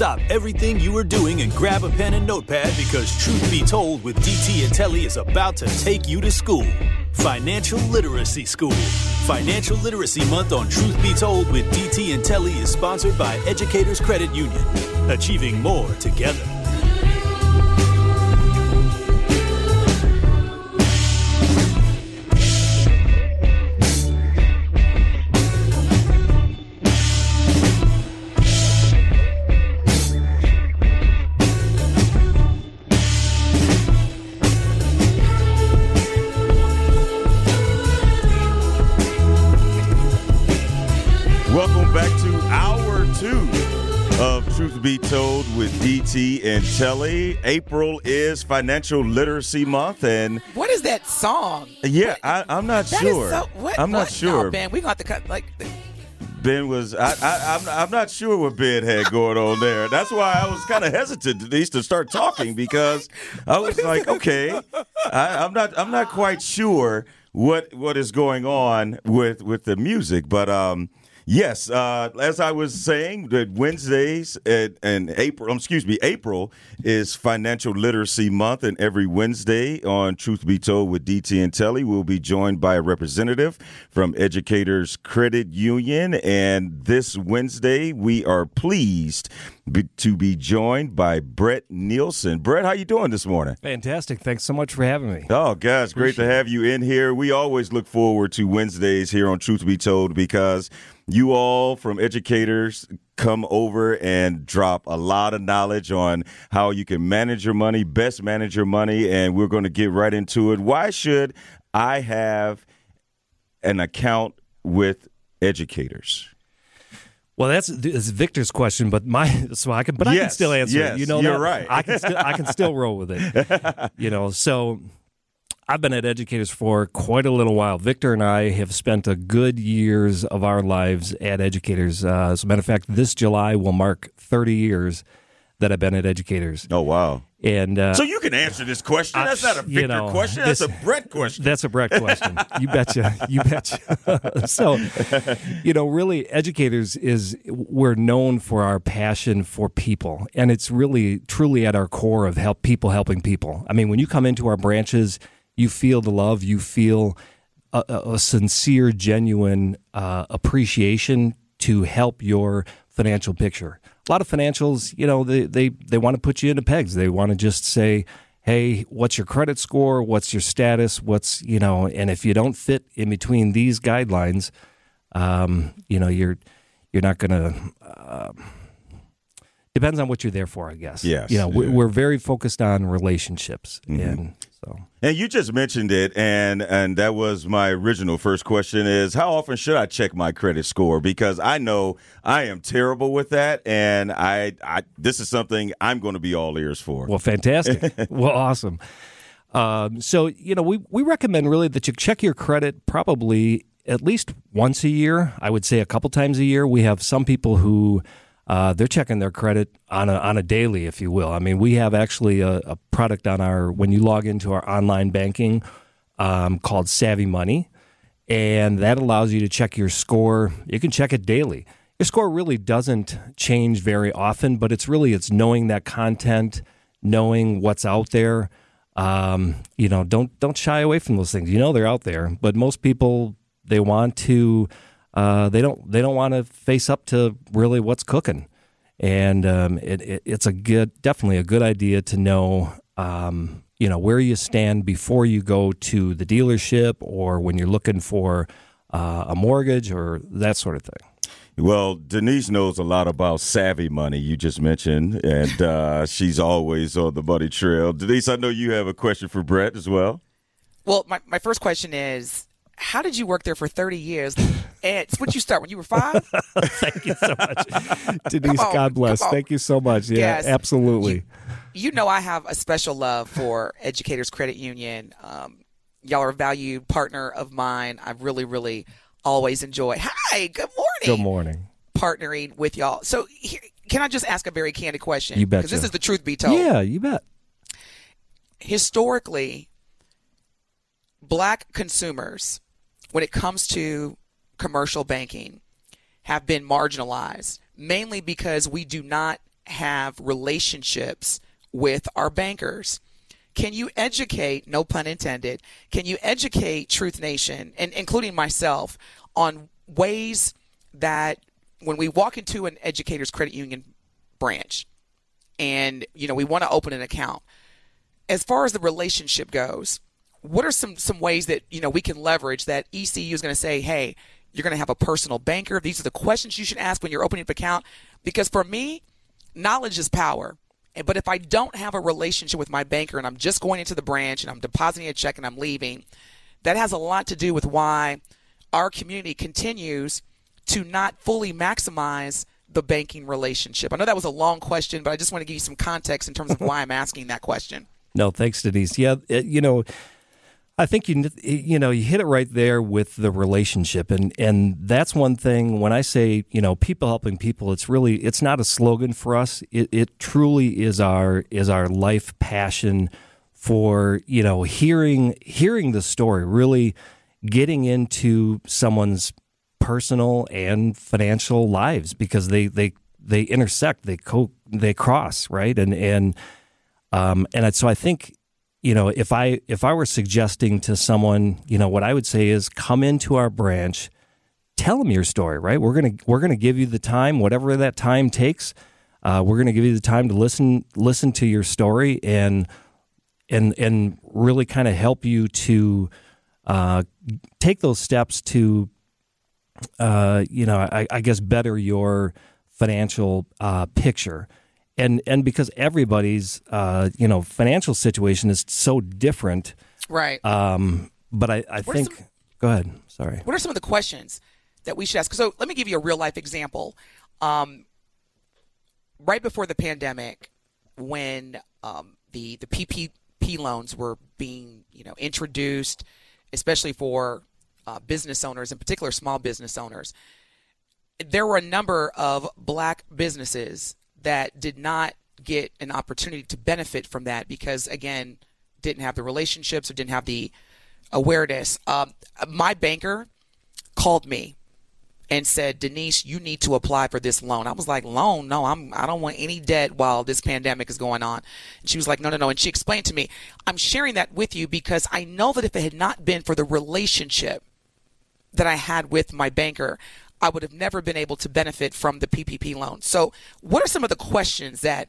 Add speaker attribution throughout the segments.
Speaker 1: Stop everything you are doing and grab a pen and notepad because Truth Be Told with DT and Telly is about to take you to school. Financial Literacy School. Financial Literacy Month on Truth Be Told with DT and Telly is sponsored by Educators Credit Union. Achieving more together.
Speaker 2: Be Told with DT and Telly. April is Financial Literacy Month, and
Speaker 3: What is that song?
Speaker 2: yeah, I, I'm not sure.
Speaker 3: so. What,
Speaker 2: I'm not
Speaker 3: what?
Speaker 2: sure.
Speaker 3: No, man, we have to cut like.
Speaker 2: Ben was. I, I, I'm, I'm not sure what Ben had going on there. That's why I was kind of hesitant at least to start talking because I was like, okay, I, I'm not. I'm not quite sure what what is going on with with the music, but um. Yes, uh, as I was saying, that Wednesdays and, and April, um, excuse me, April is Financial Literacy Month, and every Wednesday on Truth Be Told with DT and Telly, we'll be joined by a representative from Educators Credit Union. And this Wednesday, we are pleased be, to be joined by Brett Nielsen. Brett, how you doing this morning?
Speaker 4: Fantastic. Thanks so much for having me.
Speaker 2: Oh, guys, great to have you in here. We always look forward to Wednesdays here on Truth Be Told because you all from educators come over and drop a lot of knowledge on how you can manage your money, best manage your money, and we're going to get right into it. Why should I have an account with educators?
Speaker 4: Well, that's, that's Victor's question, but my so I can, but I can still answer
Speaker 2: yes,
Speaker 4: it. You know,
Speaker 2: you're
Speaker 4: that?
Speaker 2: right.
Speaker 4: I can still I can still roll with it. you know, so I've been at Educators for quite a little while. Victor and I have spent a good years of our lives at Educators. Uh, as a matter of fact, this July will mark 30 years that I've been at Educators,
Speaker 2: Oh, wow.
Speaker 4: and uh,
Speaker 2: So you can answer this question. That's not a
Speaker 4: you
Speaker 2: Victor
Speaker 4: know,
Speaker 2: question. That's
Speaker 4: this-
Speaker 2: a Brett question.
Speaker 4: That's a Brett question. You betcha. You betcha. so, you know, really, educators is we're known for our passion for people, and it's really truly at our core of help people helping people. I mean, when you come into our branches, you feel the love, you feel a, a, sincere, genuine uh, appreciation to help your financial picture. A lot of financials, you know, they they, they want to put you into pegs. They want to just say, hey, what's your credit score? What's your status? What's, you know, and if you don't fit in between these guidelines, um, you know, you're you're not going to. Uh, depends on what you're there for, I guess.
Speaker 2: Yes,
Speaker 4: You know,
Speaker 2: yeah.
Speaker 4: we're very focused on relationships, and so.
Speaker 2: And you just mentioned it, and and that was my original first question: is how often should I check my credit score? Because I know I am terrible with that, and I, I this is something I'm going to be all ears for.
Speaker 4: Well, fantastic. well, awesome. Um, so, you know, we, we recommend really that you check your credit probably at least once a year. I would say a couple times a year. We have some people who uh, they're checking their credit on a, on a daily, if you will. I mean, we have actually a, a product on our, when you log into our online banking um, called Savvy Money, and that allows you to check your score. You can check it daily. Your score really doesn't change very often, but it's really it's knowing that content, knowing what's out there. Um, you know, don't don't shy away from those things. You know they're out there, but most people they want to uh, they don't they don't want to face up to really what's cooking, and um, it, it, it's a good definitely a good idea to know um, you know where you stand before you go to the dealership or when you're looking for uh, a mortgage or that sort of thing.
Speaker 2: Well, Denise knows a lot about savvy money. You just mentioned, and uh, she's always on the money trail. Denise, I know you have a question for Brett as well.
Speaker 3: Well, my, my first question is, how did you work there for 30 years? And what you start when you were five?
Speaker 4: Thank you so much, Denise.
Speaker 3: On,
Speaker 4: God bless. Thank you so much. Yeah,
Speaker 3: Yes.
Speaker 4: absolutely.
Speaker 3: you know I have a special love for Educators Credit Union. Um, y'all are a valued partner of mine. I really, really always enjoy. Hi, good morning.
Speaker 4: Good morning.
Speaker 3: Partnering with y'all. So, here, can I just ask a very candid question?
Speaker 4: You betcha.
Speaker 3: Because this is the truth be told.
Speaker 4: Yeah, you bet.
Speaker 3: Historically, black consumers, when it comes to commercial banking, have been marginalized, mainly because we do not have relationships with our bankers. Can you educate, no pun intended, can you educate Truth Nation, and including myself, on ways that when we walk into an educator's credit union branch and you know we want to open an account, as far as the relationship goes, what are some some ways that you know we can leverage that ECU is going to say, hey, you're going to have a personal banker. These are the questions you should ask when you're opening an account. Because for me, knowledge is power. But if I don't have a relationship with my banker and I'm just going into the branch and I'm depositing a check and I'm leaving, that has a lot to do with why our community continues to not fully maximize the banking relationship. I know that was a long question, but I just want to give you some context in terms of why I'm asking that question.
Speaker 4: No, thanks, Denise. Yeah, you know, I think you you know you hit it right there with the relationship, and and that's one thing. When I say you know people helping people, it's really it's not a slogan for us. It, it truly is our is our life passion for you know hearing hearing the story, really getting into someone's personal and financial lives because they they they intersect, they co they cross right, and and um and so I think you know, if I if I were suggesting to someone, you know, what I would say is come into our branch, tell them your story, right? We're gonna we're gonna give you the time, whatever that time takes. Uh, we're gonna give you the time to listen listen to your story and and and really kind of help you to uh, take those steps to, uh, you know, I, I, guess better your financial uh, picture and and because everybody's uh, you know financial situation is so different,
Speaker 3: right?
Speaker 4: Um, but I, I think some, go ahead. Sorry.
Speaker 3: What are some of the questions that we should ask? So let me give you a real life example. Um, right before the pandemic, when um, the the PPP loans were being you know introduced, especially for uh, business owners, in particular small business owners, there were a number of black businesses that did not get an opportunity to benefit from that because again didn't have the relationships or didn't have the awareness. Um, my banker called me and said denise you need to apply for this loan. I was like loan? No i'm i don't want any debt while this pandemic is going on. And she was like no no no. And she explained to me i'm sharing that with you because i know that if it had not been for the relationship that i had with my banker I would have never been able to benefit from the PPP loan. So, what are some of the questions that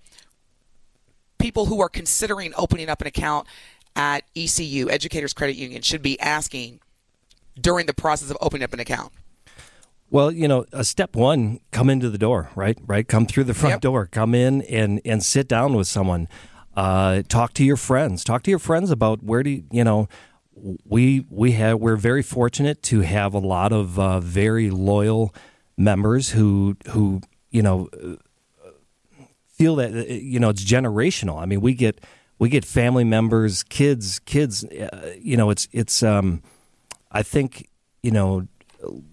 Speaker 3: people who are considering opening up an account at ECU, Educators Credit Union, should be asking during the process of opening up an account?
Speaker 4: Well, you know, a step one, come into the door, right? Right, come through the front yep. door, come in and and sit down with someone. Uh, talk to your friends. Talk to your friends about where do you, you know we we have we're very fortunate to have a lot of uh, very loyal members who who you know feel that you know it's generational. I mean, we get we get family members, kids, kids. Uh, you know, it's it's. Um, I think you know,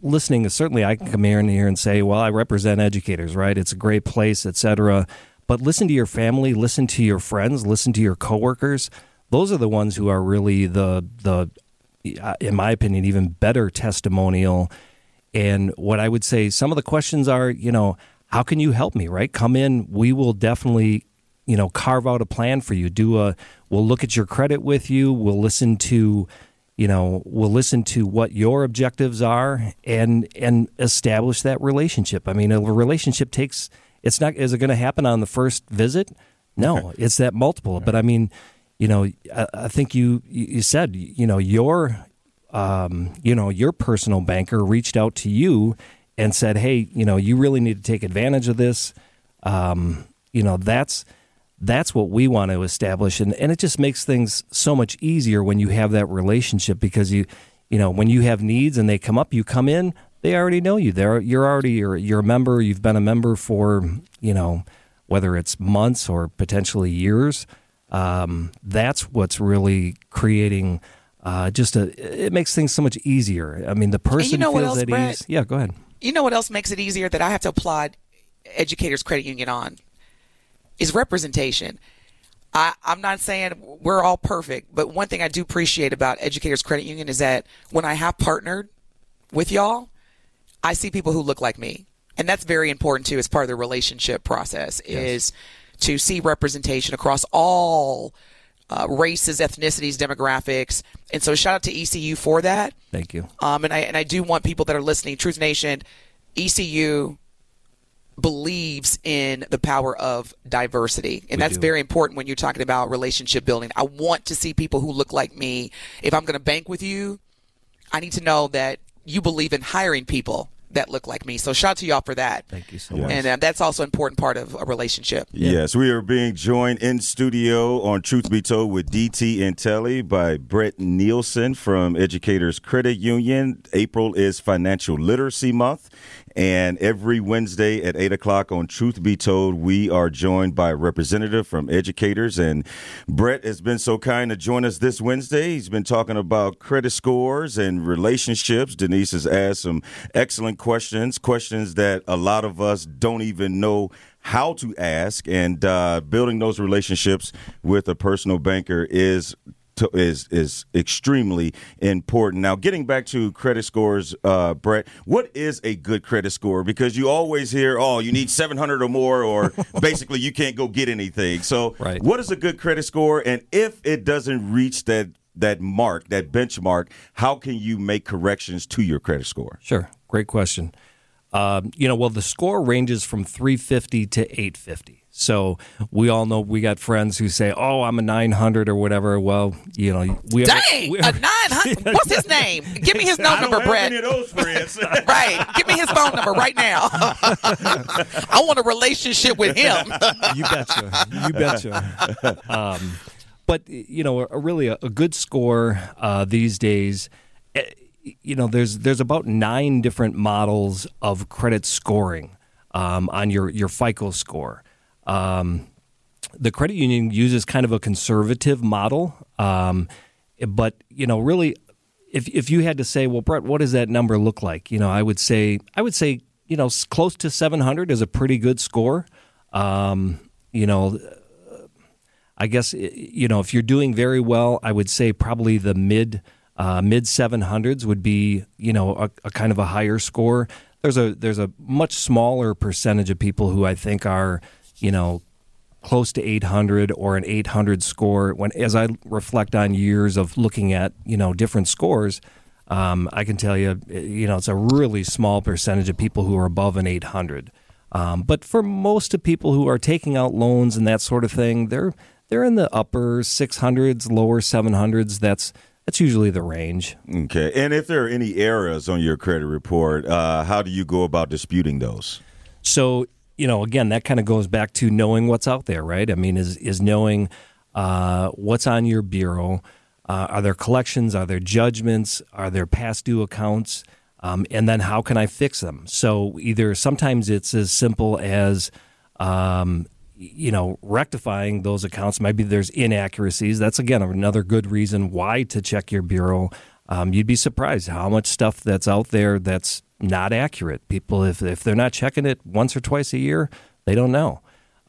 Speaker 4: listening is certainly I can come here and here and say, well, I represent educators, right? It's a great place, etc. But listen to your family, listen to your friends, listen to your coworkers those are the ones who are really the the uh, in my opinion even better testimonial. And what i would say some of the questions are you know how can you help me right? Come in we will definitely you know carve out a plan for you. Do a we'll look at your credit with you. We'll listen to you know we'll listen to what your objectives are and and establish that relationship. I mean a relationship takes it's not is it going to happen on the first visit? No it's that multiple. But i mean you know, I, I think you you said you know your um, you know your personal banker reached out to you and said, hey, you know, you really need to take advantage of this. Um, you know, that's that's what we want to establish, and and it just makes things so much easier when you have that relationship because you you know when you have needs and they come up, you come in, they already know you. They're you're already you're, you're a member. You've been a member for you know whether it's months or potentially years um, that's what's really creating uh, just a. It makes things so much easier. I mean, the person
Speaker 3: you know
Speaker 4: feels
Speaker 3: else,
Speaker 4: at
Speaker 3: Brett?
Speaker 4: ease. Yeah, go ahead.
Speaker 3: You know what else makes it easier that I have to applaud Educators Credit Union on is representation. I, I'm not saying we're all perfect, but one thing I do appreciate about Educators Credit Union is that when I have partnered with y'all, I see people who look like me and that's very important too as part of the relationship process is to see representation across all uh, races, ethnicities, demographics. And so shout out to ECU for that.
Speaker 4: Thank you.
Speaker 3: Um, and I and I do want people that are listening, Truth Nation, ECU believes in the power of diversity. And
Speaker 4: We
Speaker 3: that's
Speaker 4: do.
Speaker 3: very important when you're talking about relationship building. I want to see people who look like me. If I'm going to bank with you, I need to know that you believe in hiring people that look like me. So shout out to y'all for that.
Speaker 4: Thank you so
Speaker 2: Yes.
Speaker 4: much.
Speaker 3: And uh, that's also an important part of a relationship.
Speaker 2: Yes, we are being joined in studio on Truth Be Told with DT and Telly by Brett Nielsen from Educators Credit Union. April is Financial Literacy Month, and every Wednesday at 8 o'clock on Truth Be Told, we are joined by a representative from Educators. And Brett has been so kind to join us this Wednesday. He's been talking about credit scores and relationships. Denise has asked some excellent questions, questions that a lot of us don't even know how to ask, and uh, building those relationships with a personal banker is to, is is extremely important. Now, getting back to credit scores, uh, Brett, what is a good credit score? Because you always hear, "Oh, you need 700 or more," or basically you can't go get anything. So,
Speaker 4: Right.
Speaker 2: what is a good credit score? And if it doesn't reach that that mark, that benchmark, how can you make corrections to your credit score?
Speaker 4: Sure. Great question. Um, you know, well, the score ranges from 350 to 850. So we all know we got friends who say, "Oh, I'm a 900 or whatever." Well, you know, we have
Speaker 3: Dang,
Speaker 4: we
Speaker 3: a nine hundred. What's his name? Give me his phone number, Brett.
Speaker 2: of those friends.
Speaker 3: Right. Give me his phone number right now. I want a relationship with him.
Speaker 4: you betcha. You betcha. Um, but you know, a, really a, a good score uh, these days. eh, You know, there's there's about nine different models of credit scoring um, on your your FICO score. Um, the credit union uses kind of a conservative model, um, but you know, really, if if you had to say, well, Brett, what does that number look like? You know, I would say I would say you know close to 700 is a pretty good score. Um, you know, I guess you know if you're doing very well, I would say probably the mid uh, mid 700s would be you know a, a kind of a higher score. There's a there's a much smaller percentage of people who I think are you know close to 800 or an 800 score. When as I reflect on years of looking at you know different scores, um, I can tell you you know it's a really small percentage of people who are above an 800. Um, but for most of people who are taking out loans and that sort of thing, they're they're in the upper 600s, lower 700s. That's that's usually the range.
Speaker 2: Okay. And if there are any errors on your credit report, uh, how do you go about disputing those?
Speaker 4: So you know, again, that kind of goes back to knowing what's out there, right? I mean, is is knowing uh, what's on your bureau. Uh, are there collections? Are there judgments? Are there past due accounts? Um, and then how can I fix them? So either sometimes it's as simple as um, you know rectifying those accounts. Maybe there's inaccuracies. That's again another good reason why to check your bureau. Um, you'd be surprised how much stuff that's out there that's not accurate. People, if if they're not checking it once or twice a year, they don't know.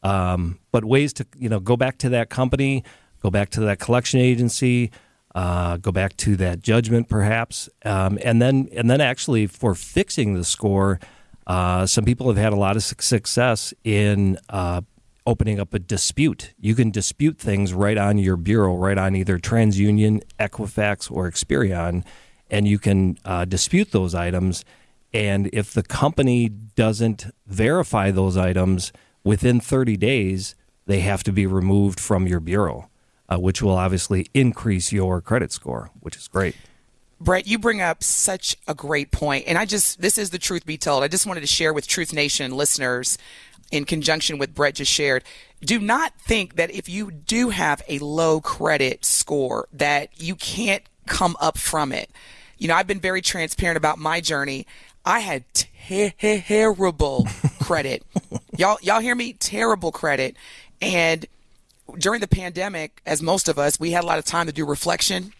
Speaker 4: Um, but ways to you know go back to that company, go back to that collection agency, uh, go back to that judgment perhaps, um, and then and then actually for fixing the score, uh, some people have had a lot of success in uh, opening up a dispute. You can dispute things right on your bureau, right on either TransUnion, Equifax, or Experian, and you can uh, dispute those items. And if the company doesn't verify those items within 30 days, they have to be removed from your bureau, uh, which will obviously increase your credit score, which is great.
Speaker 3: Brett, you bring up such a great point. point, and I just this is the truth be told. I just wanted to share with Truth Nation listeners, in conjunction with Brett just shared. Do not think that if you do have a low credit score that you can't come up from it. You know, I've been very transparent about my journey. I had terrible credit. y'all, y'all hear me? Terrible credit, and during the pandemic, as most of us, we had a lot of time to do reflection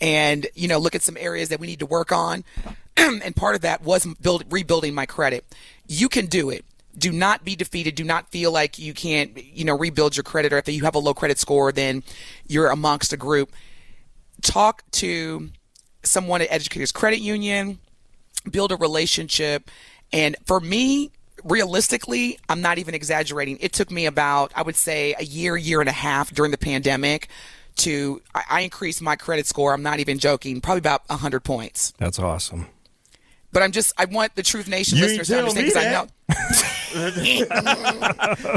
Speaker 3: and you know look at some areas that we need to work on. And part of that was build, rebuilding my credit. You can do it. Do not be defeated. Do not feel like you can't you know rebuild your credit or if you have a low credit score then you're amongst a group. Talk to someone at educators credit union build a relationship And for me, realistically, I'm not even exaggerating. It took me about, I would say, a year, year and a half during the pandemic to, I, I increased my credit score. I'm not even joking, probably about 100 points.
Speaker 4: That's awesome.
Speaker 3: But I'm just, I want the Truth Nation
Speaker 2: You
Speaker 3: listeners to understand because I know.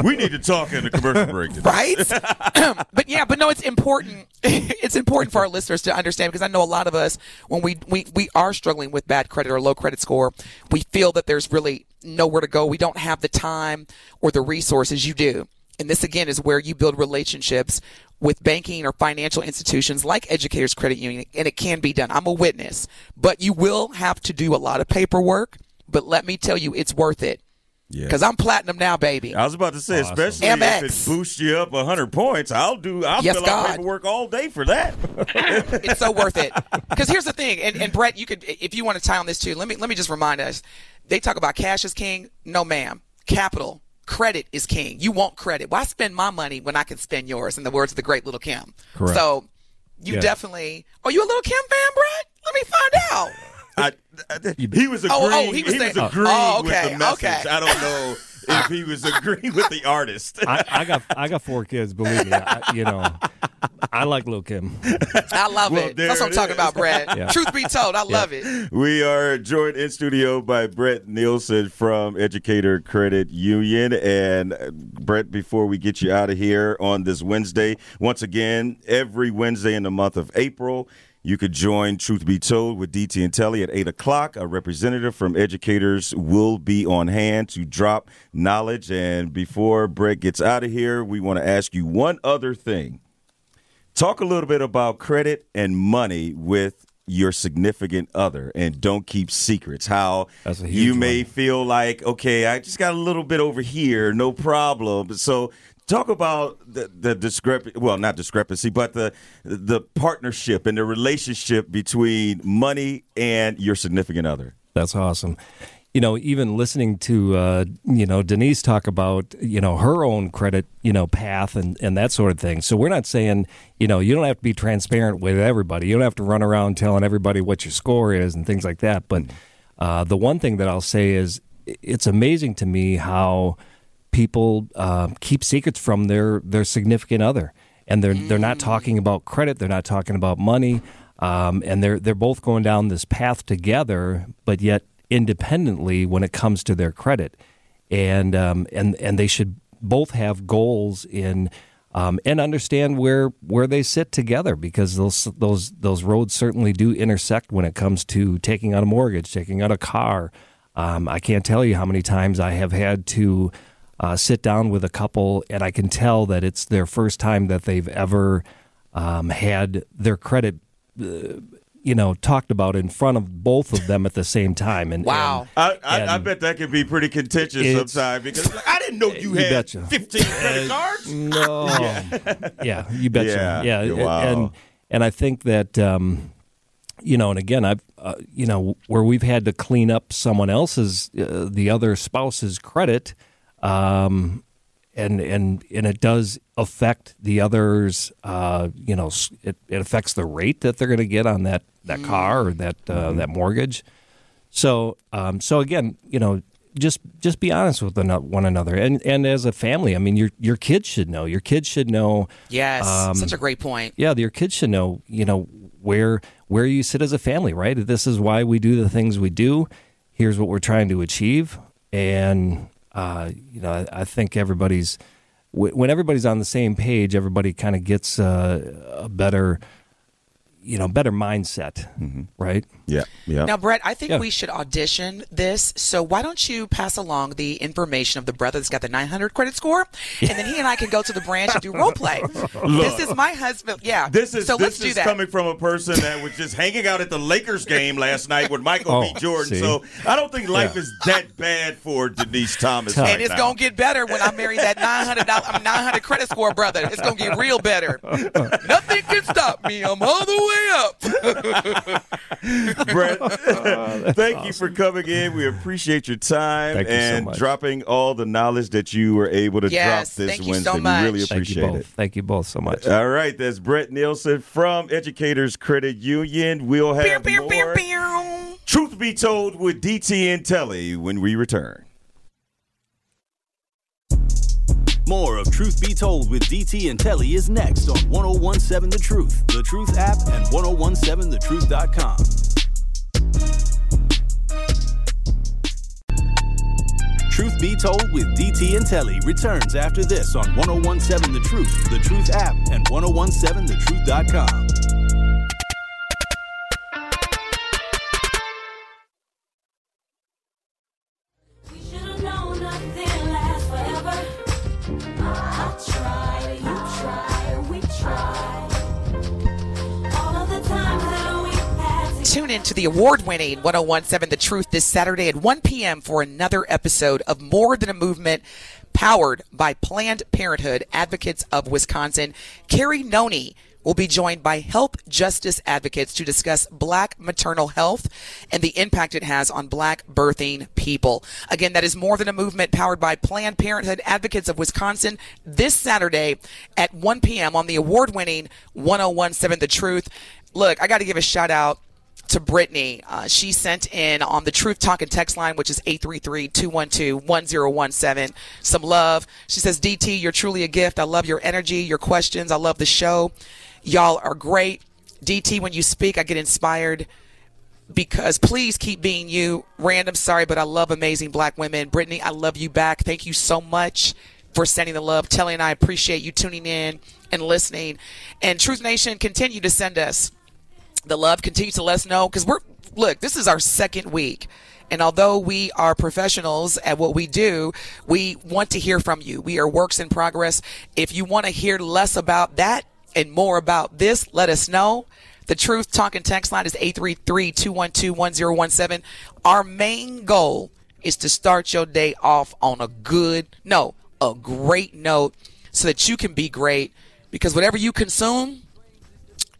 Speaker 2: we need to talk in the commercial break. today.
Speaker 3: right? but yeah, but no, it's important. it's important for our listeners to understand because I know a lot of us when we, we we are struggling with bad credit or low credit score, we feel that there's really nowhere to go. We don't have the time or the resources you do. And this again is where you build relationships with banking or financial institutions like Educators Credit Union, and it can be done. I'm a witness, but you will have to do a lot of paperwork. But let me tell you, it's worth it
Speaker 2: Yeah.
Speaker 3: because I'm platinum now, baby.
Speaker 2: I was about to say,
Speaker 4: Awesome.
Speaker 2: especially if
Speaker 3: MX.
Speaker 2: it boosts you up 100 points, I'll do. I'll
Speaker 3: Yes,
Speaker 2: fill out
Speaker 3: God.
Speaker 2: paperwork all day for that.
Speaker 3: it's so worth it. Because here's the thing, and, and Brett, you could, if you want to tie on this too, let me let me just remind us. They talk about cash is king. No, ma'am. Capital, credit is king. You want credit. Why spend my money when I can spend yours? In the words of the great Lil Kim.
Speaker 4: Correct.
Speaker 3: So, you
Speaker 4: Yeah.
Speaker 3: definitely. Are you a Lil Kim fan, Brett? Let me find out.
Speaker 2: I, I- he was agreeing.
Speaker 3: Oh, oh, he
Speaker 2: he
Speaker 3: was
Speaker 2: was, agreeing
Speaker 3: oh,
Speaker 2: with the message.
Speaker 3: okay.
Speaker 2: I don't know if he was agreeing with the artist.
Speaker 4: I, I got I got four kids. Believe me, I, you know, I like Lil Kim.
Speaker 3: I love
Speaker 2: Well,
Speaker 3: it.
Speaker 2: there
Speaker 3: That's what I'm
Speaker 2: it
Speaker 3: talking about, Brad.
Speaker 4: Yeah.
Speaker 3: Truth be told, I love it.
Speaker 2: We are joined in studio by Brett Nielsen from Educator Credit Union. And uh, Brett, before we get you out of here on this Wednesday, once again, every Wednesday in the month of April, you could join Truth Be Told with DT and Telly at 8 o'clock. A representative from Educators will be on hand to drop knowledge. And before Brett gets out of here, we want to ask you one other thing. Talk a little bit about credit and money with your significant other and don't keep secrets. How
Speaker 4: That's a huge
Speaker 2: you may
Speaker 4: one.
Speaker 2: feel like, okay, I just got a little bit over here, no problem. So talk about the, the discrepancy, well, not discrepancy, but the the partnership and the relationship between money and your significant other.
Speaker 4: That's awesome. You know, even listening to uh, you know Denise talk about you know her own credit you know path and and that sort of thing. So we're not saying you know you don't have to be transparent with everybody. You don't have to run around telling everybody what your score is and things like that. But uh, the one thing that I'll say is it's amazing to me how people uh, keep secrets from their their significant other, and they're they're not talking about credit, they're not talking about money, um, and they're they're both going down this path together, but yet independently when it comes to their credit, and um, and and they should both have goals in. Um, and understand where where they sit together because those those those roads certainly do intersect when it comes to taking out a mortgage, taking out a car. Um, I can't tell you how many times I have had to uh, sit down with a couple, and I can tell that it's their first time that they've ever um, had their credit, uh, you know, talked about in front of both of them at the same time. And
Speaker 3: Wow.
Speaker 2: I, I, I
Speaker 4: And-
Speaker 2: bet that can be pretty contentious sometimes because like, I didn't know you,
Speaker 4: You
Speaker 2: had
Speaker 4: betcha.
Speaker 2: 15 credit cards.
Speaker 4: and no, yeah, you betcha,
Speaker 2: Yeah.
Speaker 4: yeah,
Speaker 2: Yeah, wow.
Speaker 4: and and I think that. Um, you know, and again, I've, uh, you know, where we've had to clean up someone else's, uh, the other spouse's credit, um, and and and it does affect the others. Uh, you know, it, it affects the rate that they're going to get on that that car or that uh, that mortgage. So, um, so again, you know, just just be honest with one another, and and as a family, I mean, your your kids should know. Your kids should know.
Speaker 3: Yes.
Speaker 4: Um,
Speaker 3: Such a great point.
Speaker 4: Yeah, your kids should know. You know where where you sit as a family, right? This is why we do the things we do. Here's what we're trying to achieve, and uh, you know, I, I think everybody's when everybody's on the same page, everybody kind of gets uh, a better, you know, better mindset, mm-hmm. right?
Speaker 2: Yeah, yeah.
Speaker 3: Now, Brett, I think
Speaker 4: Yeah.
Speaker 3: we should audition this. So why don't you pass along the information of the brother that's got the 900 credit score, and then he and I can go to the branch and do role play. this is my husband. Yeah.
Speaker 2: This is
Speaker 3: so
Speaker 2: this
Speaker 3: let's do that.
Speaker 2: coming from a person that was just hanging out at the Lakers game last night with Michael
Speaker 4: Oh,
Speaker 2: B. Jordan.
Speaker 4: see?
Speaker 2: So I don't think life
Speaker 4: Yeah.
Speaker 2: is that bad for Denise Thomas.
Speaker 4: Tough.
Speaker 2: right
Speaker 3: and it's
Speaker 2: now.
Speaker 3: gonna get better when I marry that 900 I mean, 900 credit score brother. It's gonna get real better. Nothing can stop me. I'm all the way up.
Speaker 2: Brett, oh, thank you for coming in. We appreciate your time
Speaker 4: Thank you so
Speaker 2: and dropping all the knowledge that you were able to
Speaker 3: Yes,
Speaker 2: drop this
Speaker 3: thank you
Speaker 2: Wednesday.
Speaker 3: so much.
Speaker 2: We really
Speaker 4: Thank you
Speaker 2: appreciate
Speaker 4: both.
Speaker 2: it.
Speaker 4: Thank you both so much.
Speaker 2: All right, that's Brett Nielsen from Educators Credit Union. We'll have
Speaker 3: Pew, pew, pew,
Speaker 2: more
Speaker 3: pew.
Speaker 2: Truth Be Told with DT and Telly when we return.
Speaker 1: More of Truth Be Told with DT and Telly is next on 1017 The Truth, The Truth app, and 1017thetruth.com. Truth Be Told with DT and Telly returns after this on 1017 The Truth, The Truth app, and 1017thetruth.com.
Speaker 3: Tune in to the award winning 1017 The Truth this Saturday at 1 p.m. for another episode of More Than a Movement powered by Planned Parenthood Advocates of Wisconsin. Carrie Noni will be joined by health justice advocates to discuss black maternal health and the impact it has on black birthing people. Again, that is More Than a Movement powered by Planned Parenthood Advocates of Wisconsin this Saturday at 1 p.m. on the award winning 1017 The Truth. Look, I got to give a shout out to Brittany. Uh, she sent in on the Truth Talking text line, which is 833-212-1017, some love. She says, DT, you're truly a gift. I love your energy, your questions. I love the show. Y'all are great. DT, when you speak, I get inspired because please keep being you. Random, sorry, but I love amazing black women. Brittany, I love you back. Thank you so much for sending the love. Telly and I appreciate you tuning in and listening. And Truth Nation, continue to send us the love continue to let us know because we're look this is our second week. And although we are professionals at what we do we want to hear from you. We are works in progress. If you want to hear less about that and more about this let us know. The truth talking text line is 833-212-1017 our main goal is to start your day off on a good no a great note so that you can be great. Because whatever you consume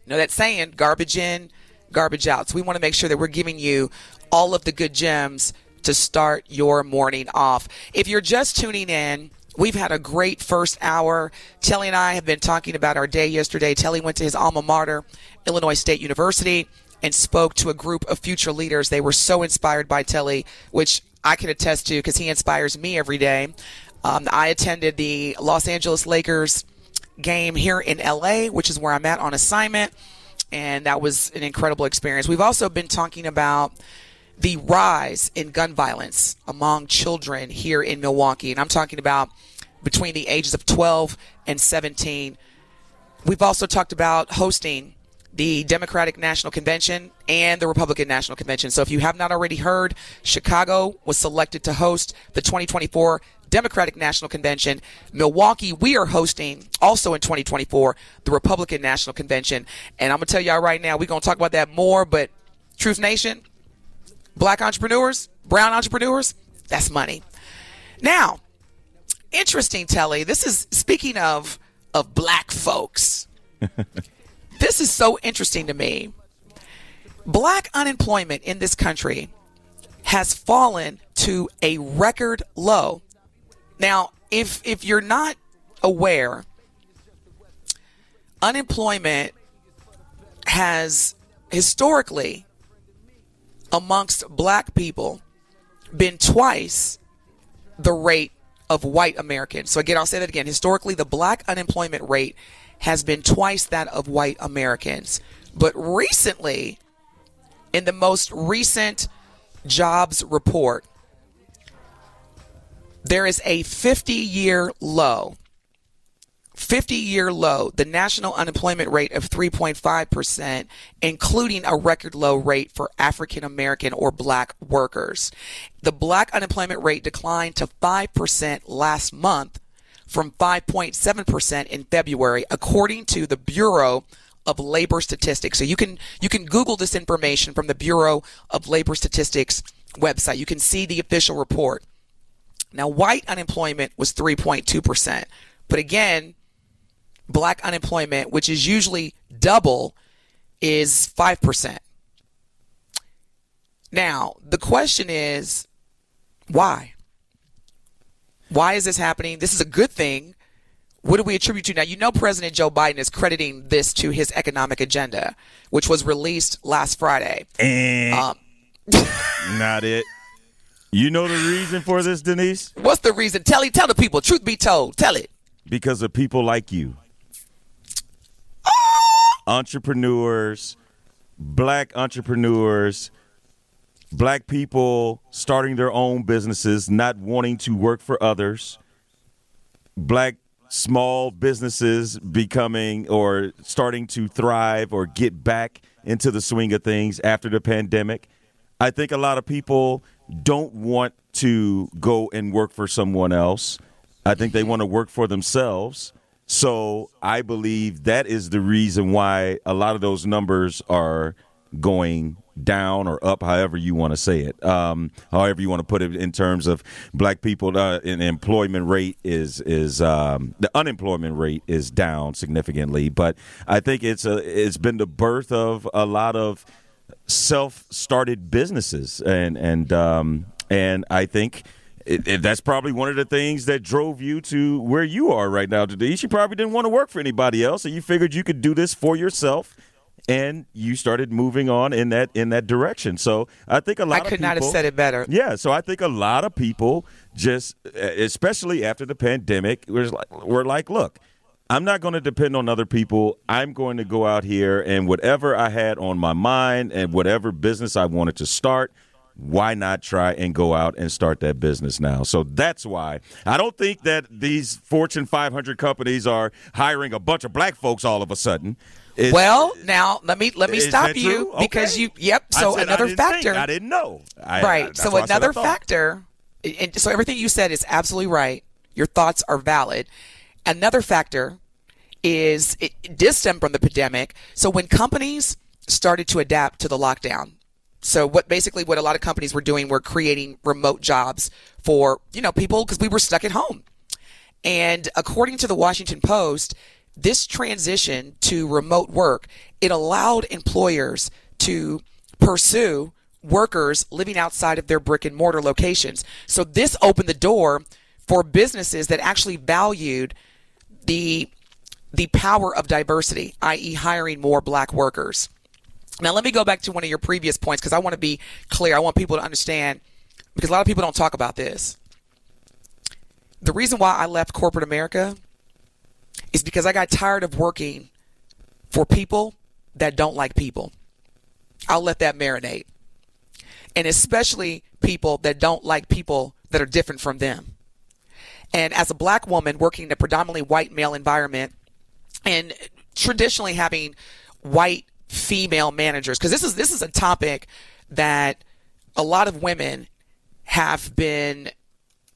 Speaker 3: know that saying, garbage in, garbage out. So we want to make sure that we're giving you all of the good gems to start your morning off. If you're just tuning in, we've had a great first hour. Telly and I have been talking about our day yesterday. Telly went to his alma mater, Illinois State University, and spoke to a group of future leaders. They were so inspired by Telly, which I can attest to because he inspires me every day. Um, I attended the Los Angeles Lakers game here in LA, which is where I'm at on assignment. And that was an incredible experience. We've also been talking about the rise in gun violence among children here in Milwaukee. And I'm talking about between the ages of 12 and 17. We've also talked about hosting the Democratic National Convention and the Republican National Convention. So if you have not already heard, Chicago was selected to host the 2024 Democratic National Convention. Milwaukee, we are hosting also in 2024 the Republican National Convention. And I'm going to tell y'all right now, we're going to talk about that more, but Truth Nation, black entrepreneurs, brown entrepreneurs, that's money. Now, interesting, Telly, this is speaking of of black folks. this is so interesting to me. Black unemployment in this country has fallen to a record low. Now, if if you're not aware, unemployment has historically amongst black people been twice the rate of white Americans. So again, I'll say that again. Historically, the black unemployment rate has been twice that of white Americans. But recently, in the most recent jobs report, there is a 50 year low. 50 year low, the national unemployment rate of 3.5%, including a record low rate for African American or black workers. The black unemployment rate declined to 5% last month from 5.7% in February, according to the Bureau of Labor Statistics. So you can you can Google this information from the Bureau of Labor Statistics website. You can see the official report. Now, white unemployment was 3.2%. But again, black unemployment, which is usually double, is 5%. Now, the question is why? Why is this happening? This is a good thing. What do we attribute to? Now, you know, President Joe Biden is crediting this to his economic agenda, which was released last Friday. Um,
Speaker 2: Not it. You know the reason for this, Denise?
Speaker 3: What's the reason? Tell it, tell the people. Truth be told, tell it.
Speaker 2: Because of people like you. Ah! Entrepreneurs, black entrepreneurs, black people starting their own businesses, not wanting to work for others, black small businesses becoming or starting to thrive or get back into the swing of things after the pandemic. I think a lot of people don't want to go and work for someone else. I think they want to work for themselves. So I believe that is the reason why a lot of those numbers are going down or up, however you want to say it, um, however you want to put it in terms of black people. Uh, employment rate is is um, the unemployment rate is down significantly, but I think it's a it's been the birth of a lot of self-started businesses, and and um, and I think. It, it- that's probably one of the things that drove you to where you are right now today. You probably didn't want to work for anybody else, and you figured you could do this for yourself, and you started moving on in that in that direction. So I think a lot
Speaker 3: I
Speaker 2: of
Speaker 3: could
Speaker 2: people,
Speaker 3: not have said it better.
Speaker 2: yeah, so I think a lot of people just, especially after the pandemic, was like, we're like, look, I'm not going to depend on other people. I'm going to go out here and whatever I had on my mind and whatever business I wanted to start, why not try and go out and start that business now? So that's why I don't think that these Fortune 500 companies are hiring a bunch of black folks all of a sudden. It's-
Speaker 3: Well, now let me let me stop you because you. Yep. So
Speaker 2: said I
Speaker 3: another
Speaker 2: didn't think.
Speaker 3: factor.
Speaker 2: I didn't know. I-
Speaker 3: right. So
Speaker 2: I I
Speaker 3: another factor. And so everything you said is absolutely right. Your thoughts are valid. Another factor is it, it did stem from the pandemic. So when companies started to adapt to the lockdown, so what basically what a lot of companies were doing were creating remote jobs for you know people because we were stuck at home. And according to the Washington Post, this transition to remote work, it allowed employers to pursue workers living outside of their brick and mortar locations. So this opened the door for businesses that actually valued the the power of diversity, i.e. hiring more black workers. Now let me go back to one of your previous points because I want to be clear. I want people to understand because a lot of people don't talk about this the reason why I left corporate America is because I got tired of working for people that don't like people. I'll let that marinate. And especially people that don't like people that are different from them. And as a black woman working in a predominantly white male environment and traditionally having white female managers, because this is this is a topic that a lot of women have been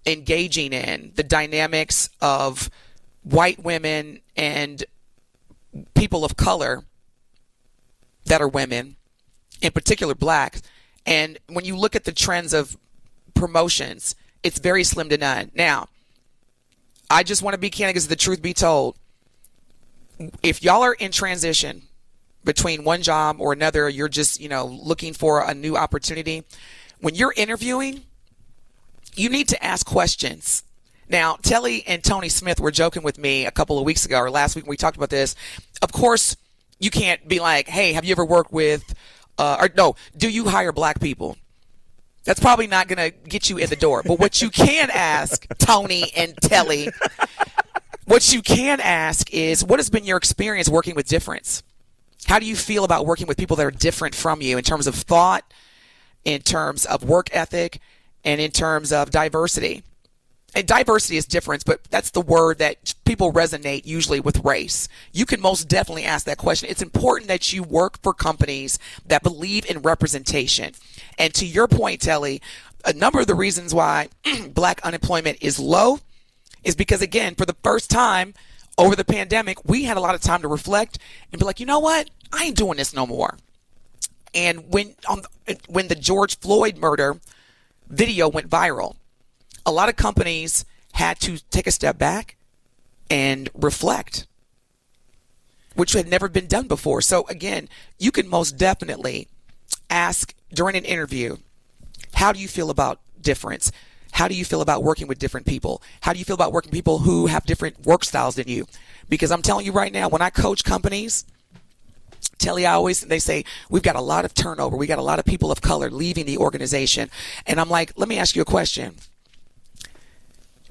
Speaker 3: engaging in the dynamics of white women and people of color that are women, in particular blacks. And when you look at the trends of promotions, it's very slim to none. Now, I just want to be candid because the truth be told, if y'all are in transition between one job or another, you're just, you know, looking for a new opportunity. When you're interviewing, you need to ask questions. Now, Telly and Tony Smith were joking with me a couple of weeks ago or last week when we talked about this. Of course, you can't be like, "Hey, have you ever worked with?" Uh, or no, do you hire black people? That's probably not going to get you in the door. But what you can ask Tony and Telly, what you can ask is, what has been your experience working with difference? How do you feel about working with people that are different from you in terms of thought, in terms of work ethic, and in terms of diversity? And diversity is difference, but that's the word that people resonate usually with race. You can most definitely ask that question. It's important that you work for companies that believe in representation. And to your point, Telly, a number of the reasons why black unemployment is low is because, again, for the first time over the pandemic, we had a lot of time to reflect and be like, you know what? I ain't doing this no more. And when on when the George Floyd murder video went viral, a lot of companies had to take a step back and reflect, which had never been done before. So again, you can most definitely ask during an interview, how do you feel about difference? How do you feel about working with different people? How do you feel about working with people who have different work styles than you? Because I'm telling you right now, when I coach companies Telly, I always they say we've got a lot of turnover. We got a lot of people of color leaving the organization, and I'm like, let me ask you a question.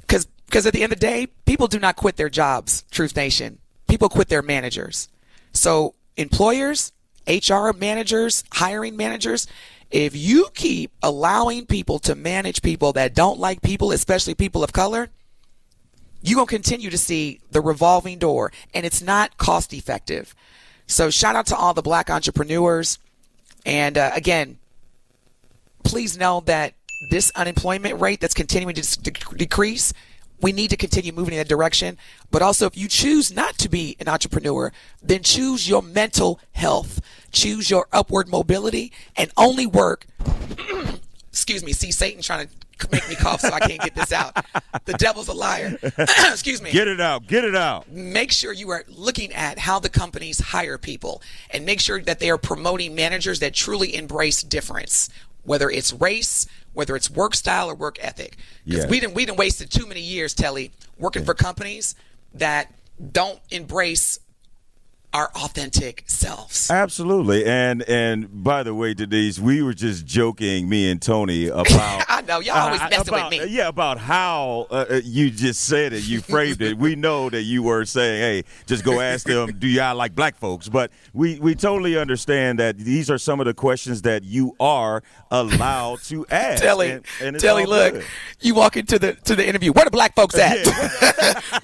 Speaker 3: Because because at the end of the day, people do not quit their jobs. Truth Nation, people quit their managers. So employers, HR managers, hiring managers, if you keep allowing people to manage people that don't like people, especially people of color, you're going to continue to see the revolving door and it's not cost effective. So shout out to all the black entrepreneurs. And uh, again, please know that this unemployment rate that's continuing to decrease, we need to continue moving in that direction. But also, if you choose not to be an entrepreneur, then choose your mental health, choose your upward mobility, and only work. excuse me. See Satan trying to make me cough, so I can't get this out. The devil's a liar. excuse me
Speaker 2: Get it out. Get it out.
Speaker 3: make sure you are looking at how the companies hire people and make sure that they are promoting managers that truly embrace difference, whether it's race, whether it's work style or work ethic. Because we didn't we didn't wasted too many years, Telly, working for companies that don't embrace our authentic selves.
Speaker 2: Absolutely. And and by the way, Denise, we were just joking, me and Tony, about.
Speaker 3: I know y'all always
Speaker 2: uh,
Speaker 3: messing
Speaker 2: about,
Speaker 3: with me.
Speaker 2: Yeah, about how uh, uh, you just said it, you framed it. We know that you were saying, "Hey, just go ask them, do y'all like black folks?" But we we totally understand that these are some of the questions that you are allowed to ask.
Speaker 3: Telly,
Speaker 2: and, and
Speaker 3: Telly, look,
Speaker 2: good.
Speaker 3: you walk into the to the interview. Where the black folks at?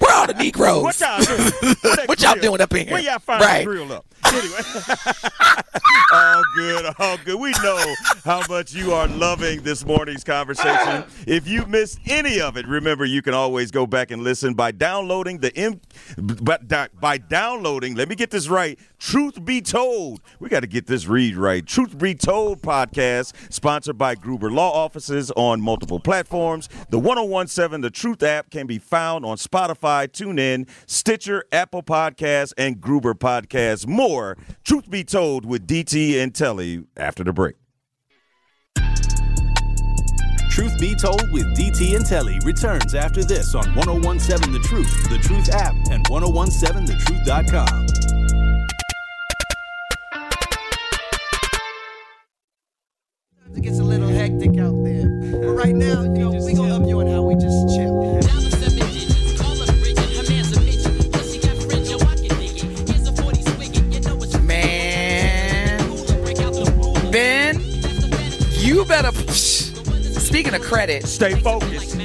Speaker 3: Where are all the Negroes?
Speaker 2: What y'all doing? Where that
Speaker 3: What y'all doing up in here?
Speaker 2: Where y'all find
Speaker 3: Right.
Speaker 2: grill up? Anyway, all good, all good. We know how much you are loving this morning's conversation. If you missed any of it, remember you can always go back and listen by downloading the M, but da- by downloading. Let me get this right. Truth Be Told. We got to get this read right. Truth Be Told podcast, sponsored by Gruber Law Offices on multiple platforms. The 1017 The Truth app can be found on Spotify, TuneIn, Stitcher, Apple Podcasts, and Google Podcasts. More Truth Be Told with DT and Telly after the break.
Speaker 1: Truth Be Told with DT and Telly returns after this on 1017 The Truth, The Truth app, and 1017thetruth.com.
Speaker 5: It gets a little hectic out there. But right now, you know, we gonna up you on how we just chill.
Speaker 3: Man, Ben, you better. Speaking of credit,
Speaker 2: Stay focused.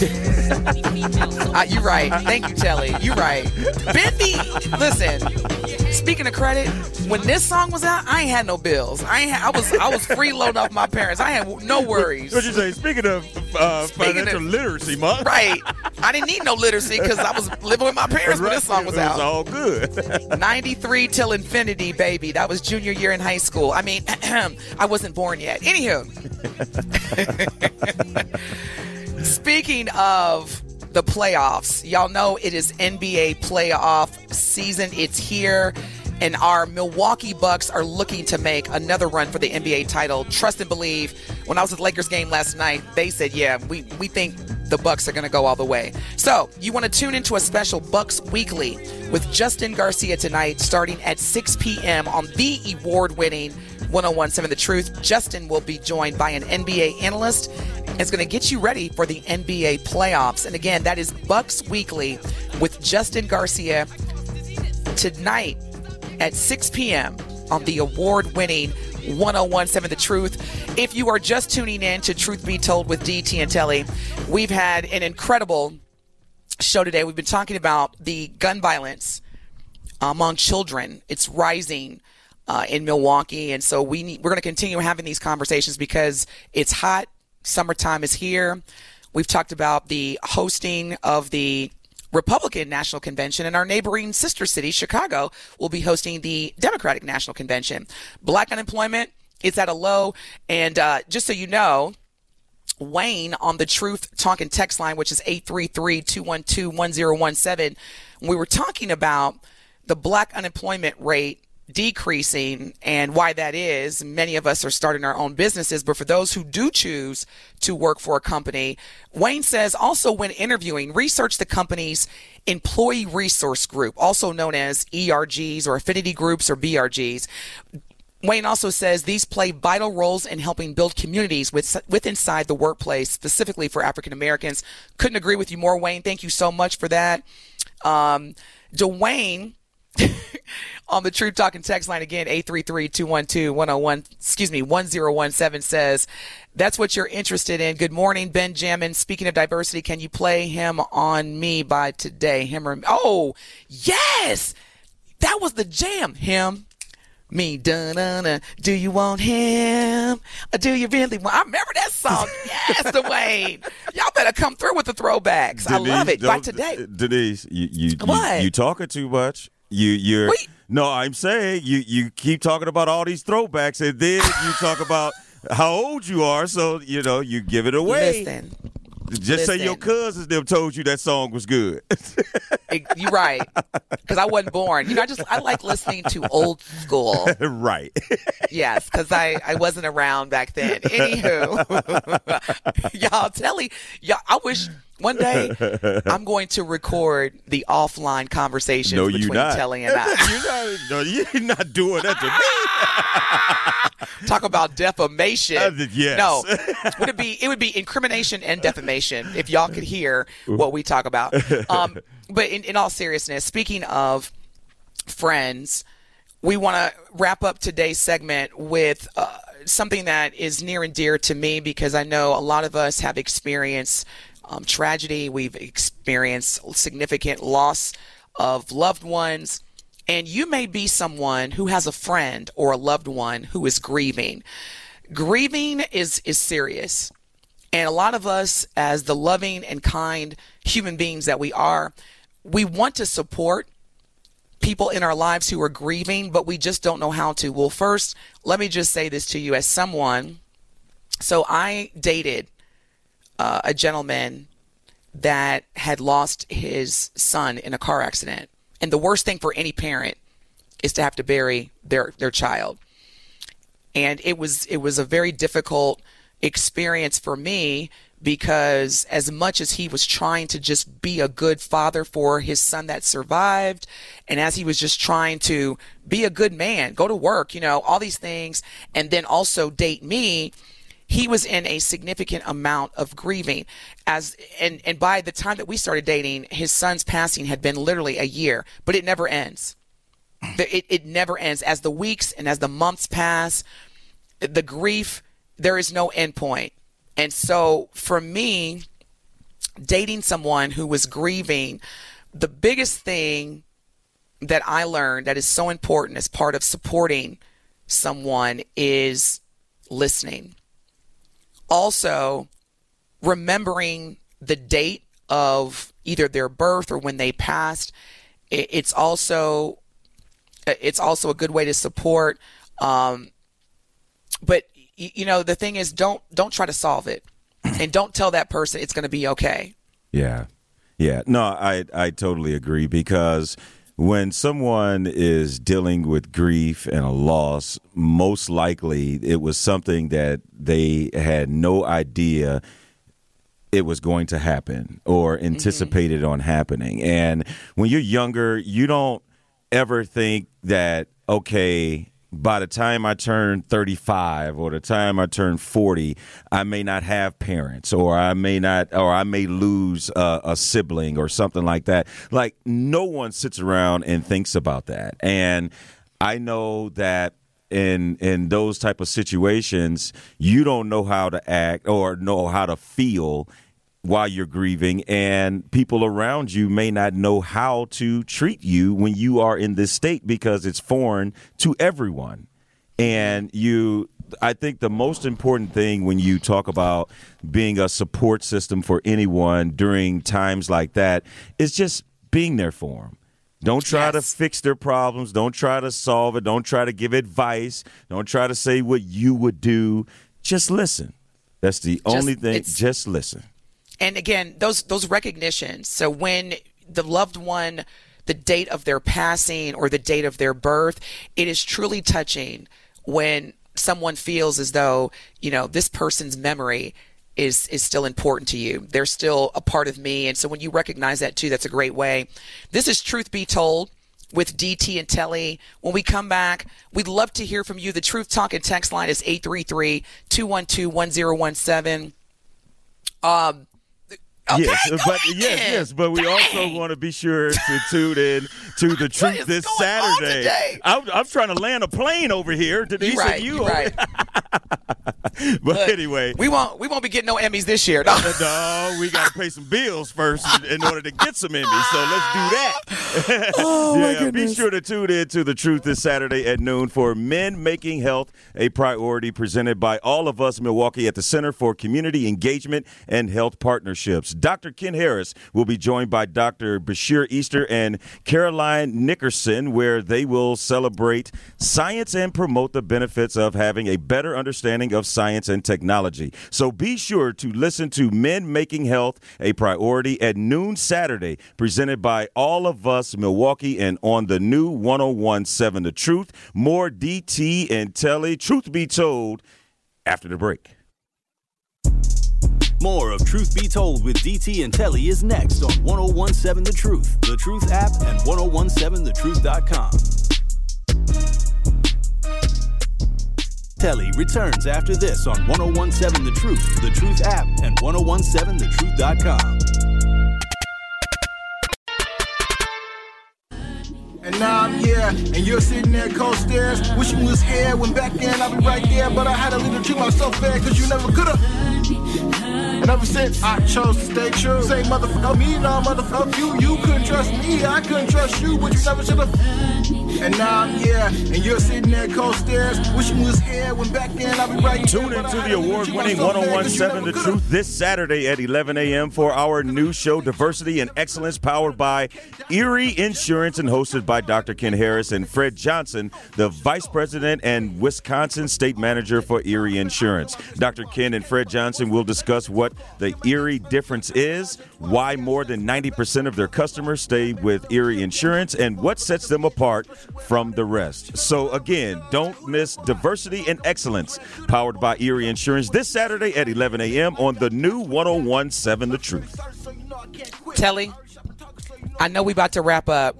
Speaker 3: uh, you right. Thank you, Telly. You're right. Ben listen. Speaking of credit, when this song was out, I ain't had no bills. I ain't. Ha- I was. I was freeloading off my parents. I had no worries.
Speaker 2: What you say? Speaking of uh,
Speaker 3: Speaking
Speaker 2: financial
Speaker 3: of-
Speaker 2: literacy month.
Speaker 3: Right. I didn't need no literacy because I was living with my parents when this song was
Speaker 2: It
Speaker 3: out.
Speaker 2: all good.
Speaker 3: 93 till infinity, baby. That was junior year in high school. I mean, I wasn't born yet. Anywho, speaking of the playoffs, y'all know it is NBA playoff season. It's here. And our Milwaukee Bucks are looking to make another run for the NBA title. Trust and believe. When I was at the Lakers game last night, they said, "Yeah, we we think the Bucks are going to go all the way." So you want to tune into a special Bucks Weekly with Justin Garcia tonight, starting at 6 p.m. on the award-winning 1017 The Truth. Justin will be joined by an NBA analyst. It's going to get you ready for the NBA playoffs. And again, that is Bucks Weekly with Justin Garcia tonight at 6 p.m. on the award winning 1017 The Truth. If you are just tuning in to Truth Be Told with DT and Telly, we've had an incredible show today. We've been talking about the gun violence among children. It's rising uh, in Milwaukee, and so we need, we're going to continue having these conversations because it's hot. Summertime is here. We've talked about the hosting of the Republican National Convention, and our neighboring sister city, Chicago, will be hosting the Democratic National Convention. Black unemployment is at a low, and uh, just so you know, Wayne on the Truth Talk and Text line, which is 833-212-1017. We were talking about the black unemployment rate decreasing and why that is. Many of us are starting our own businesses, but for those who do choose to work for a company, Wayne says also when interviewing, research the company's employee resource group, also known as ERGs or affinity groups or BRGs. Wayne also says these play vital roles in helping build communities with, with inside the workplace, specifically for African Americans. Couldn't agree with you more, Wayne. Thank you so much for that. Um, Dwayne on the True Talking text line again, 833-212-101, excuse me, 1017 says, that's what you're interested in. Good morning, Benjamin. Speaking of diversity, can you play him on me by today? Him or, oh, yes! That was the jam. Him, me, dun dun dun. Do you want him? Or do you really want? I remember that song. Yes, Dwayne. Y'all better come through with the throwbacks. I love it. By today.
Speaker 2: Denise, you you, you you talking too much. You you're
Speaker 3: Wait.
Speaker 2: no, I'm saying you you keep talking about all these throwbacks, and then you talk about how old you are. So you know you give it away.
Speaker 3: Listen,
Speaker 2: Just say your cousins them told you that song was good.
Speaker 3: it- you're right. Because I wasn't born. You know, I just I like listening to old school.
Speaker 2: right.
Speaker 3: Yes, because I, I wasn't around back then. Anywho, y'all, Telly, y'all, I wish one day I'm going to record the offline conversations
Speaker 2: no,
Speaker 3: between
Speaker 2: not.
Speaker 3: Telly and I.
Speaker 2: you're not. No, you're not doing that to me.
Speaker 3: Talk about defamation.
Speaker 2: Uh, yes.
Speaker 3: No, would it be? It would be incrimination and defamation if y'all could hear what we talk about. Um, but in, in all seriousness, speaking of friends, we want to wrap up today's segment with uh, something that is near and dear to me because I know a lot of us have experienced um, tragedy. We've experienced significant loss of loved ones. And you may be someone who has a friend or a loved one who is grieving. Grieving is, is serious. And a lot of us, as the loving and kind human beings that we are, we want to support people in our lives who are grieving, but we just don't know how to. Well, first, let me just say this to you as someone. So I dated uh, a gentleman that had lost his son in a car accident. And the worst thing for any parent is to have to bury their, their child. And it was it was a very difficult experience for me because as much as he was trying to just be a good father for his son that survived and as he was just trying to be a good man, go to work, you know, all these things and then also date me, he was in a significant amount of grieving as and and by the time that we started dating his son's passing had been literally a year but it never ends. It, it never ends. As the weeks and as the months pass the grief there is no end point. And so for me dating someone who was grieving the biggest thing that i learned that is so important as part of supporting someone is listening also remembering the date of either their birth or when they passed it's also it's also a good way to support um, but you know the thing is don't don't try to solve it and don't tell that person it's going to be okay
Speaker 2: Yeah. Yeah. No, I I totally agree because when someone is dealing with grief and a loss, most likely it was something that they had no idea it was going to happen or mm-hmm. anticipated on happening. And when you're younger, you don't ever think that, okay, by the time I turn 35 or the time I turn 40, I may not have parents or I may not, or I may lose a, a sibling or something like that. Like, no one sits around and thinks about that. And I know that in in those type of situations you don't know how to act or know how to feel while you're grieving and people around you may not know how to treat you when you are in this state because it's foreign to everyone and you I think the most important thing when you talk about being a support system for anyone during times like that is just being there for them. Don't try to fix their problems. Don't try to solve it. Don't try to give advice. Don't try to say what you would do. Just listen. That's the only thing. Just listen.
Speaker 3: And again those those recognitions so when the loved one the date of their passing or the date of their birth. It is truly touching when someone feels as though, you know, this person's memory is is still important to you. They're still a part of me. And so when you recognize that too, that's a great way. This is Truth Be Told with DT and Telly. When we come back, we'd love to hear from you. The Truth Talk and text line is 833-212-1017. Um Okay,
Speaker 2: yes, but
Speaker 3: ahead.
Speaker 2: yes, yes, but we also want to be sure to tune in to the truth this Saturday. I'm, I'm trying to land a plane over here, Denise,
Speaker 3: You right,
Speaker 2: you.
Speaker 3: right.
Speaker 2: but
Speaker 3: Look,
Speaker 2: anyway,
Speaker 3: we won't we won't be getting no Emmys this year. No.
Speaker 2: no, we got to pay some bills first in, in order to get some Emmys. So let's do that.
Speaker 3: Oh, my
Speaker 2: yeah, be sure to tune in to the truth this Saturday at noon for Men Making Health a Priority, presented by all of us Milwaukee at the Center for Community Engagement and Health Partnerships. Dr. Ken Harris will be joined by Dr. Bashir Easter and Caroline Nickerson, where they will celebrate science and promote the benefits of having a better understanding of science and technology. So be sure to listen to Men Making Health a Priority at noon Saturday, presented by all of us Milwaukee and on the new 1017 The Truth. More DT and Telly, truth be told, after the break.
Speaker 1: More of Truth Be Told with DT and Telly is next on 1017 The Truth, The Truth app, and 1017thetruth.com. Telly returns after this on 1017 The Truth, The Truth app, and 1017thetruth.com.
Speaker 6: And now I'm here, and you're sitting there cold stairs, wishing was here. When back then I'd be right there, but I had to leave to treat myself fair, cause you never could've. And ever since I chose to stay true, say motherfucker me, no motherfucker you. You couldn't trust me, I couldn't trust you, but you never should've. And now I'm here, and you're sitting there cold stairs, wishing you was here. When back then I'd be right.
Speaker 2: Tune
Speaker 6: but I
Speaker 2: into
Speaker 6: oh
Speaker 2: the
Speaker 6: to leave to
Speaker 2: award
Speaker 6: treat
Speaker 2: winning
Speaker 6: myself fair, 'cause you
Speaker 2: 1017 The. Truth this Saturday at 11 a.m. for our new show, Diversity and Excellence, powered by Erie Insurance and hosted by Dr. Ken Harris and Fred Johnson, the Vice President and Wisconsin State Manager for Erie Insurance. Dr. Ken and Fred Johnson will discuss what the Erie difference is, why more than 90% of their customers stay with Erie Insurance, and what sets them apart from the rest. So, again, don't miss Diversity and Excellence, powered by Erie Insurance, this Saturday at 11 a.m. on the new 1017 The Truth.
Speaker 3: Telly, I know we're about to wrap up.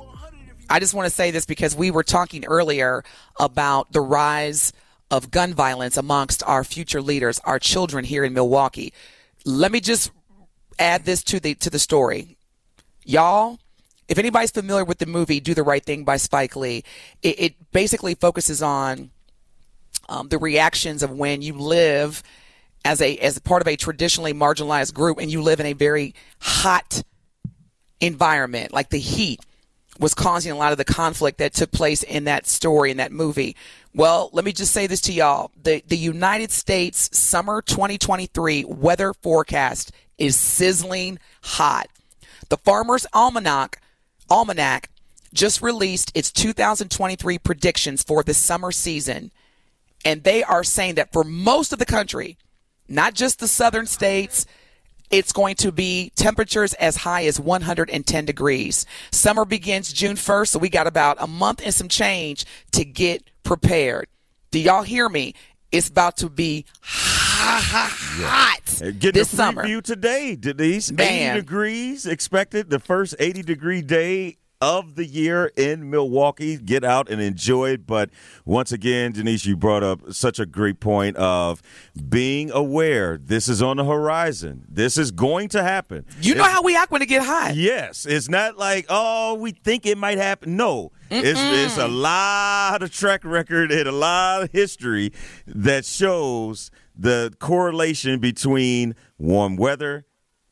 Speaker 3: I just want to say this because we were talking earlier about the rise of gun violence amongst our future leaders, our children here in Milwaukee. Let me just add this to the to the story. Y'all, if anybody's familiar with the movie Do the Right Thing by Spike Lee, it, it basically focuses on um, the reactions of when you live as a as part of a traditionally marginalized group and you live in a very hot environment, like the heat was causing a lot of the conflict that took place in that story in that movie. Well, let me just say this to y'all. The the United States summer 2023 weather forecast is sizzling hot. The Farmer's Almanac Almanac just released its 2023 predictions for the summer season and they are saying that for most of the country, not just the southern states, it's going to be temperatures as high as 110 degrees. Summer begins June 1st, so we got about a month and some change to get prepared. Do y'all hear me? It's about to be hot,
Speaker 2: Uh, Get
Speaker 3: this summer.
Speaker 2: preview today, Denise.
Speaker 3: Man.
Speaker 2: 80 degrees expected. The first 80 degree day of the year in Milwaukee. Get out and enjoy it. But once again, Denise, you brought up such a great point of being aware. This is on the horizon. This is going to happen.
Speaker 3: You know how we act when it get hot.
Speaker 2: Yes, it's not like oh we think it might happen. No, it's it's a lot of track record and a lot of history that shows the correlation between warm weather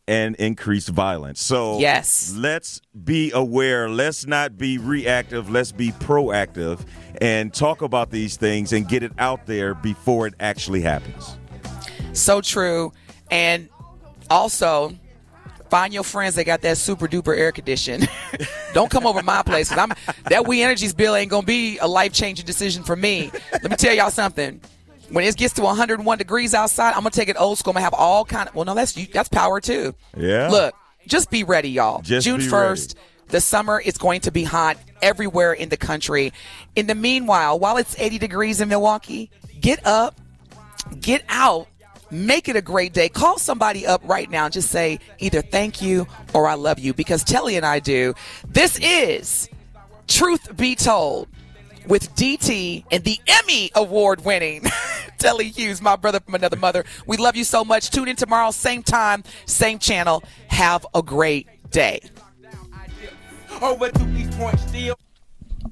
Speaker 2: and increased violence. So
Speaker 3: Yes.
Speaker 2: let's be aware. Let's not be reactive. Let's be proactive and talk about these things and get it out there before it actually happens.
Speaker 3: So true. And also, find your friends that got that super duper air condition. Don't come over my place because I'm that We Energies bill ain't gonna be a life changing decision for me. Let me tell y'all something. When it gets to 101 degrees outside, I'm gonna take it old school. I'm gonna have all kind of. Well, no, that's that's power too.
Speaker 2: Yeah.
Speaker 3: Look, just be ready, y'all.
Speaker 2: Just
Speaker 3: June 1st. The summer is going to be hot everywhere in the country. In the meanwhile, while it's 80 degrees in Milwaukee, get up, get out, make it a great day. Call somebody up right now and just say either thank you or I love you because Telly and I do. This is Truth Be Told with DT and the Emmy award winning Telly Hughes, my brother from another mother. We love you so much. Tune in tomorrow, same time, same channel. Have a great day.
Speaker 7: over to East Point still.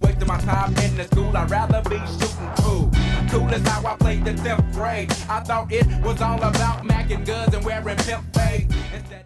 Speaker 7: Wasting my time in the school, I'd rather be shooting pool. Cool as how I played the 10th grade. I thought it was all about macking guns and wearing pimp. Instead